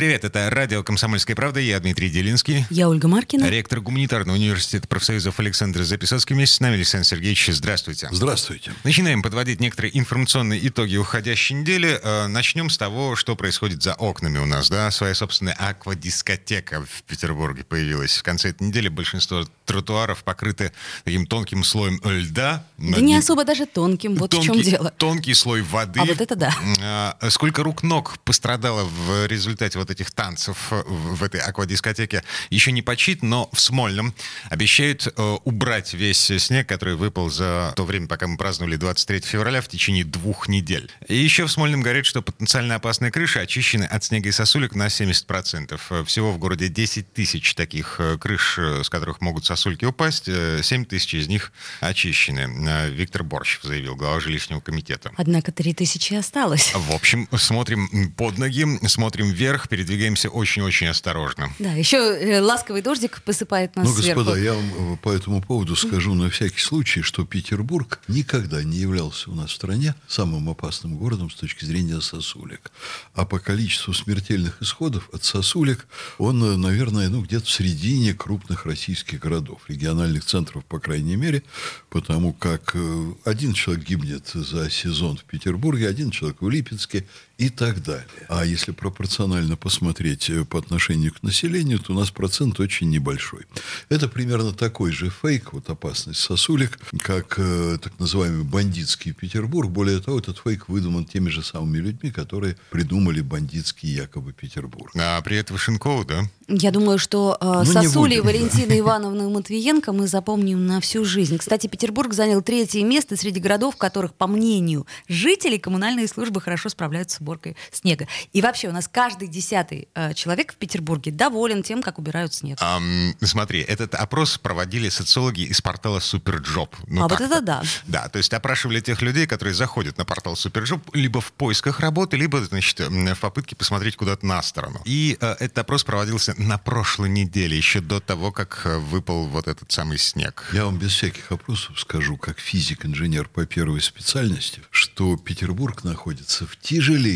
Привет, это радио «Комсомольская правда», я Дмитрий Делинский. Я Ольга Маркина. Ректор гуманитарного университета профсоюзов Александр Записовский. Вместе с нами Александр Сергеевич, здравствуйте. Здравствуйте. Начинаем подводить некоторые информационные итоги уходящей недели. Э, начнем с того, что происходит за окнами у нас. Да? Своя собственная аквадискотека в Петербурге появилась. В конце этой недели большинство тротуаров покрыты таким тонким слоем льда. Да не особо даже тонким, вот тонкий, в чем дело. Тонкий слой воды. А вот это да. А, сколько рук-ног пострадало в результате вот этих танцев в этой аквадискотеке, еще не почит, но в Смольном обещают э, убрать весь снег, который выпал за то время, пока мы праздновали 23 февраля в течение двух недель. И еще в Смольном говорят, что потенциально опасные крыши очищены от снега и сосулек на 70%. Всего в городе 10 тысяч таких э, крыш, э, с которых могут сосульки упасть, 7 тысяч из них очищены. Э, Виктор Борщев заявил, глава жилищного комитета. Однако 3 тысячи осталось. В общем, смотрим под ноги, смотрим вверх, передвигаемся очень-очень осторожно. Да, еще э, ласковый дождик посыпает нас Ну, сверху. господа, я вам э, по этому поводу скажу на всякий случай, что Петербург никогда не являлся у нас в стране самым опасным городом с точки зрения сосулек. А по количеству смертельных исходов от сосулек он, наверное, ну, где-то в середине крупных российских городов региональных центров, по крайней мере, потому как э, один человек гибнет за сезон в Петербурге, один человек в Липецке и так далее. А если пропорционально посмотреть э, по отношению к населению, то у нас процент очень небольшой. Это примерно такой же фейк, вот опасность сосулек, как э, так называемый бандитский Петербург. Более того, этот фейк выдуман теми же самыми людьми, которые придумали бандитский якобы Петербург. А при этом Вашенкова, да? Я думаю, что э, Ну, сосули будем, Валентины Ивановны Матвиенко мы запомним на всю жизнь. Кстати, Петербург занял третье место среди городов, в которых, по мнению жителей, коммунальные службы хорошо справляются с уборкой снега. И вообще у нас каждый десятый э, человек в Петербурге доволен тем, как убирают снег. Ам, смотри, этот опрос проводили социологи из портала SuperJob. Ну, А вот это да. Да, то есть опрашивали тех людей, которые заходят на портал SuperJob либо в поисках работы, либо, значит, в попытке посмотреть куда-то на сторону. И э, этот опрос проводился на прошлой неделе, еще до того, как э, выпал вот этот самый снег. Я вам без всяких опросов скажу, как физик-инженер по первой специальности, что Петербург находится в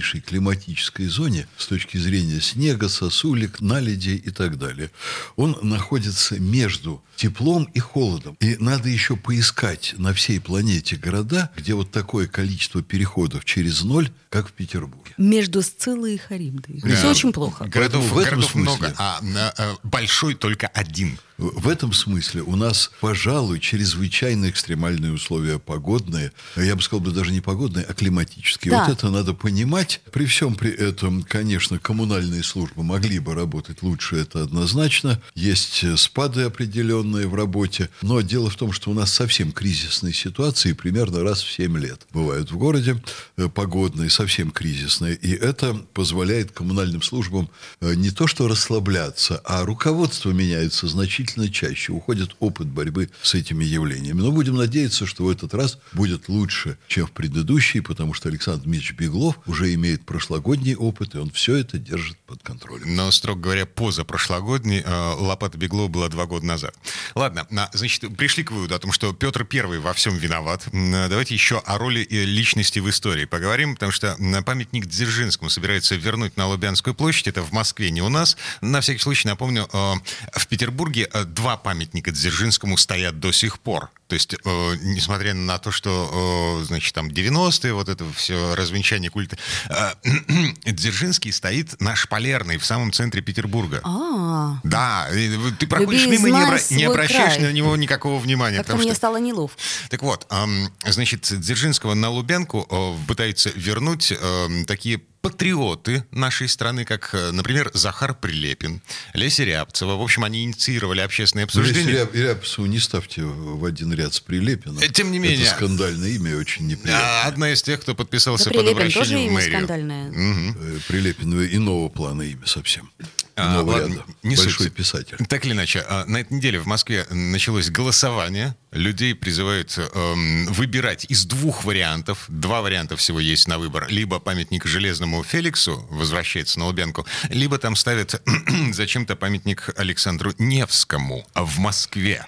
тяжелейшей климатической зоне с точки зрения снега, сосулек, наледи и так далее. Он находится между теплом и холодом. И надо еще поискать на всей планете города, где вот такое количество переходов через ноль, как в Петербурге. Между Сциллой и Харибдой. Да. Все очень плохо. Городов, в этом городов смысле- много, а на, э, большой только один. В этом смысле у нас, пожалуй, чрезвычайно экстремальные условия погодные. Я бы сказал даже не погодные, а климатические. Да. Вот это надо понимать. При всем при этом, конечно, коммунальные службы могли бы работать лучше, это однозначно. Есть э, спады определенные в работе. Но дело в том, что у нас совсем кризисные ситуации примерно раз в 7 лет бывают в городе э, погодные, совсем кризисные. И это позволяет коммунальным службам э, не то что расслабляться, а руководство меняется значительно чаще. Уходит опыт борьбы с этими явлениями. Но будем надеяться, что в этот раз будет лучше, чем в предыдущий, потому что Александр Дмитриевич Беглов уже имеет прошлогодний опыт, и он все это держит под контролем. Но, строго говоря, позапрошлогодний э, Лопата Беглова была два года назад. Ладно, а, значит, пришли к выводу о том, что Петр Первый во всем виноват. Давайте еще о роли э, личности в истории поговорим, потому что памятник Дзержинскому собираются вернуть на Лубянскую площадь. Это в Москве, не у нас. На всякий случай напомню, э, в Петербурге э, два памятника Дзержинскому стоят до сих пор. То есть, э, несмотря на то, что, э, значит, там 90-е, вот это все развенчание культа, э, Дзержинский стоит на Шпалерной, в самом центре Петербурга. А, Да, ты проходишь мимо и не, обра- не обращаешь край. на него никакого внимания. как-то мне что- стало неловко. Так вот, ам, значит, Дзержинского на Лубянку э, пытаются вернуть эм, такие патриоты нашей страны, как, э, например, Захар Прилепин, Леся Рябцева. В общем, они инициировали общественное обсуждение. Ряб- Рябцеву не ставьте в один ряд с Прилепиным. Э, тем не менее. Это скандальное имя, очень неприятное. А, Одна из тех, кто подписался Да под обращением тоже в мэрию. скандальное. Э, Прилепин иного плана имя совсем. А, ладно, ряда. не Большой суть. писатель. Так или иначе, а, на этой неделе в Москве началось голосование. Людей призывают эм, выбирать из двух вариантов. Два варианта всего есть на выбор. Либо памятник Железному Феликсу возвращается на Лубянку, либо там ставят зачем-то памятник Александру Невскому в Москве.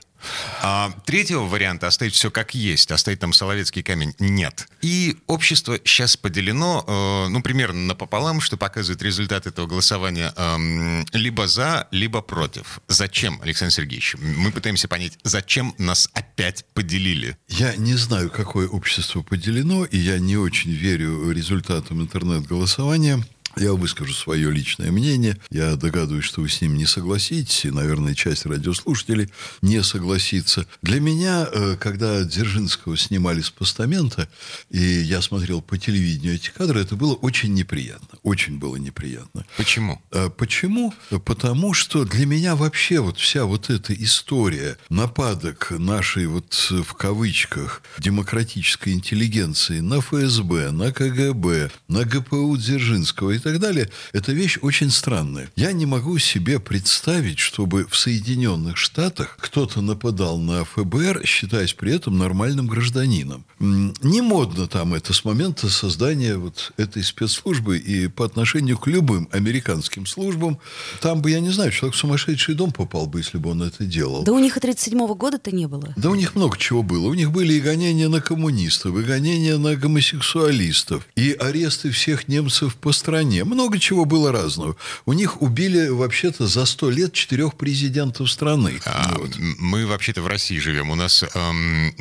А третьего варианта оставить все как есть, оставить там Соловецкий камень нет. И общество сейчас поделено, э, ну, примерно напополам, что показывает результат этого голосования эм, либо за, либо против. Зачем, Александр Сергеевич? Мы пытаемся понять, зачем нас опять поделили? Я не знаю, какое общество поделено, и я не очень верю результатам интернет-голосования. Я выскажу свое личное мнение. Я догадываюсь, что вы с ним не согласитесь, и, наверное, часть радиослушателей не согласится. Для меня, э, когда Дзержинского снимали с постамента, и я смотрел по телевидению эти кадры, это было очень неприятно. Очень было неприятно. Почему? А Почему? Потому что для меня вообще вот вся вот эта история нападок нашей вот в кавычках демократической интеллигенции на ФСБ, на КГБ, на ГПУ Дзержинского и так далее, это вещь очень странная. Я не могу себе представить, чтобы в Соединенных Штатах кто-то нападал на ФБР, считаясь при этом нормальным гражданином. Не модно там это с момента создания вот этой спецслужбы и по отношению к любым американским службам. Там бы, я не знаю, человек в сумасшедший дом попал бы, если бы он это делал. Да у них и 37 года-то не было. Да у них много чего было. У них были и гонения на коммунистов, и гонения на гомосексуалистов, и аресты всех немцев по стране. Много чего было разного. У них убили вообще-то за сто лет четырех президентов страны. А, Вот. Мы вообще-то в России живем. У нас, эм,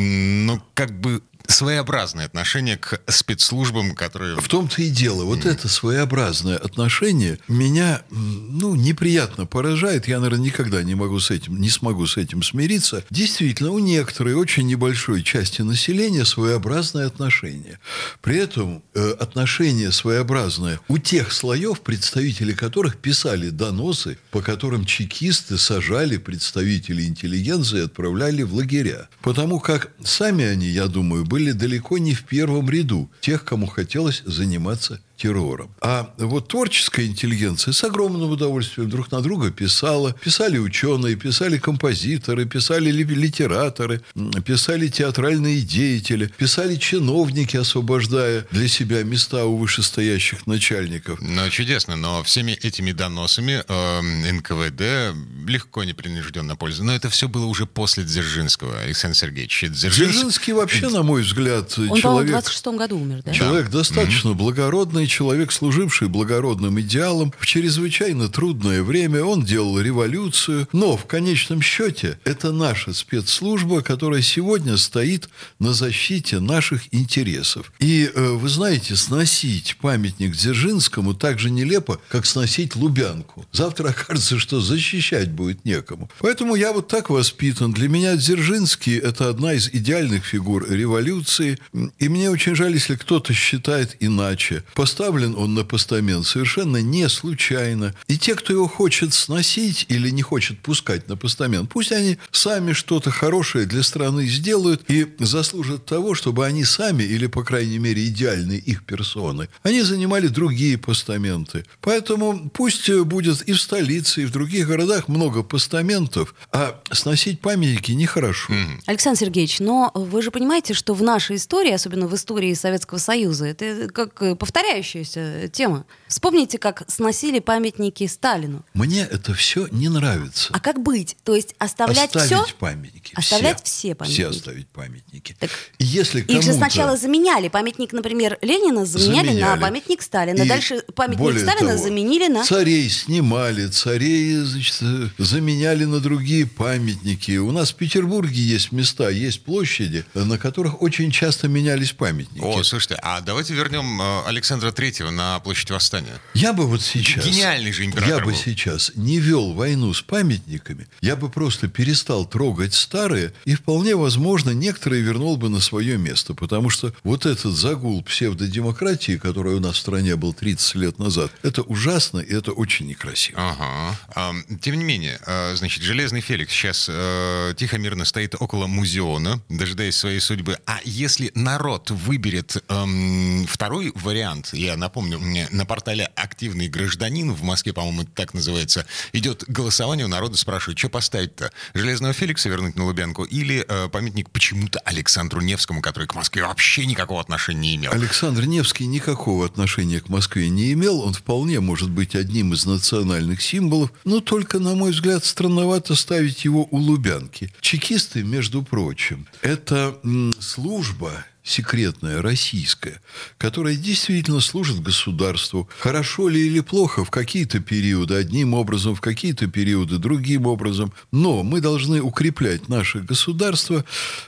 ну, как бы своеобразное отношение к спецслужбам, которые... В том-то и дело. Вот это своеобразное отношение меня, ну, неприятно поражает. Я, наверное, никогда не могу с этим, не смогу с этим смириться. Действительно, у некоторой очень небольшой части населения своеобразное отношение. При этом э, отношение своеобразное у тех слоев, представители которых писали доносы, по которым чекисты сажали представителей интеллигенции и отправляли в лагеря. Потому как сами они, я думаю, были далеко не в первом ряду тех, кому хотелось заниматься террором. А вот творческая интеллигенция с огромным удовольствием друг на друга писала. Писали ученые, писали композиторы, писали ли- литераторы, писали театральные деятели, писали чиновники, освобождая для себя места у вышестоящих начальников. Ну, чудесно, но всеми этими доносами эм, НКВД легко непринужденно пользуется. Но это все было уже после Дзержинского, Александр Сергеевич. Дзержинский... Дзержинский вообще, на мой взгляд, Он, по-моему, в человек... 26 году умер, да? Человек достаточно благородный, человек, служивший благородным идеалам. В чрезвычайно трудное время он делал революцию. Но в конечном счете это наша спецслужба, которая сегодня стоит на защите наших интересов. И э, вы знаете, сносить памятник Дзержинскому так же нелепо, как сносить Лубянку. Завтра окажется, что защищать будет некому. Поэтому я вот так воспитан. Для меня Дзержинский – это одна из идеальных фигур революции. И мне очень жаль, если кто-то считает иначе. Поставлен он на постамент совершенно не случайно. И те, кто его хочет сносить или не хочет пускать на постамент, пусть они сами что-то хорошее для страны сделают и заслужат того, чтобы они сами, или, по крайней мере, идеальные их персоны, они занимали другие постаменты. Поэтому пусть будет и в столице, и в других городах много постаментов, а сносить памятники нехорошо. Александр Сергеевич, но вы же понимаете, что в нашей истории, особенно в истории Советского Союза, это как э, повторяющаяся тема. Вспомните, как сносили памятники Сталину. Мне это все не нравится. А как быть? То есть оставлять оставить все? памятники. Оставлять все памятники. Все оставить памятники. Так И если Их же сначала заменяли. Памятник, например, Ленина заменяли, на Заменяли. памятник Сталина. И Дальше памятник более Сталина того, заменили на... Царей снимали, царей, значит, э, заменяли на другие памятники. У нас в Петербурге есть места, есть площади, э, на которых очень часто менялись памятники. О, слушайте, а давайте вернем э, Александра Третьего на площадь Восстания. Я бы вот сейчас... Гениальный же император Я бы был. сейчас не вел войну с памятниками, я бы просто перестал трогать старые, и вполне возможно, некоторые вернул бы на свое место. Потому что вот этот загул псевдодемократии, который у нас в стране был 30 лет назад, это ужасно и это очень некрасиво. Ага. Ам, Тем не менее, э, значит, Железный Феликс сейчас э, тихо-мирно стоит около музеона, дожидаясь своей судьбы. А если народ выберет эм, второй вариант, я напомню, на портале «Активный гражданин» в Москве, по-моему, так называется, идет голосование, у народа спрашивают, что поставить-то? Железного Феликса вернуть на Лубянку или э, памятник почему-то Александру Невскому, который к Москве вообще никакого отношения не имел? Александр Невский никакого отношения к Москве не имел. Он вполне может быть одним из национальных символов, но только, на мой взгляд, странновато ставить его у Лубянки. Чекисты, между прочим, это м, служба секретная, российская, которая действительно служит государству. Хорошо ли или плохо в какие-то периоды одним образом, в какие-то периоды другим образом. Но мы должны укреплять наше государство.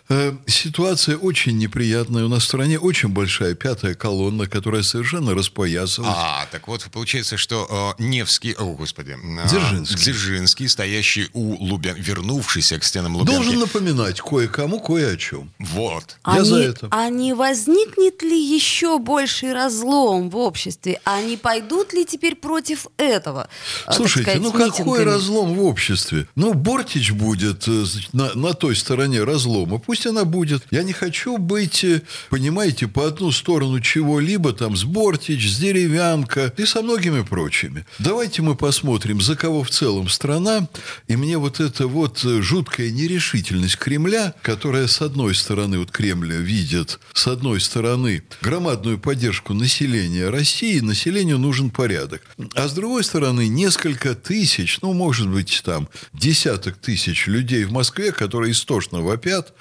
Э, ситуация очень неприятная. У нас в стране очень большая пятая колонна, которая совершенно распоясалась. А, так вот, получается, что э, Невский, о, господи, э, Дзержинский. Дзержинский, стоящий у Лубян, вернувшийся к стенам Лубянки. Должен напоминать кое-кому кое о чем. Вот. Я а за это. А не возникнет ли еще больший разлом в обществе? А не пойдут ли теперь против этого? а, так Слушайте, сказать, ну какой митингами? разлом в обществе? Ну, Бортич будет э, на, на той стороне разлома. Пусть она будет. Я не хочу быть, э, понимаете, по одну сторону чего-либо, там, с Бортич, с Деревянко и со многими прочими. Давайте мы посмотрим, за кого в целом страна. И мне вот эта вот э, жуткая нерешительность Кремля, которая, с одной стороны, вот Кремль видит, с одной стороны, громадную поддержку населения России, населению нужен порядок. А с другой стороны, несколько тысяч, ну, может быть, там, десяток тысяч людей в Москве, которые истошно вопят,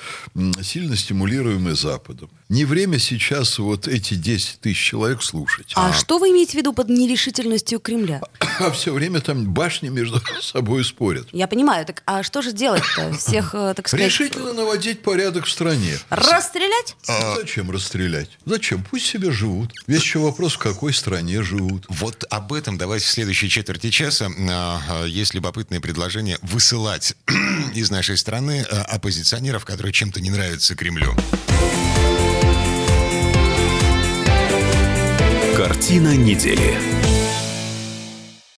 сильно стимулируемые Западом. Не время сейчас вот эти 10 тысяч человек слушать. А, что вы имеете в виду под нерешительностью Кремля? А все время там башни между собой спорят. Я понимаю, так а что же делать-то? Всех, э, так сказать, Решительно наводить порядок в стране. расстрелять? Ну, Зачем расстрелять? Зачем? Пусть себе живут. Весь еще вопрос, в какой стране живут. Вот об этом давайте в следующей четверти часа. А, а, Есть любопытное предложение высылать из нашей страны а, оппозиционеров, которые чем-то не нравятся Кремлю. Картина недели.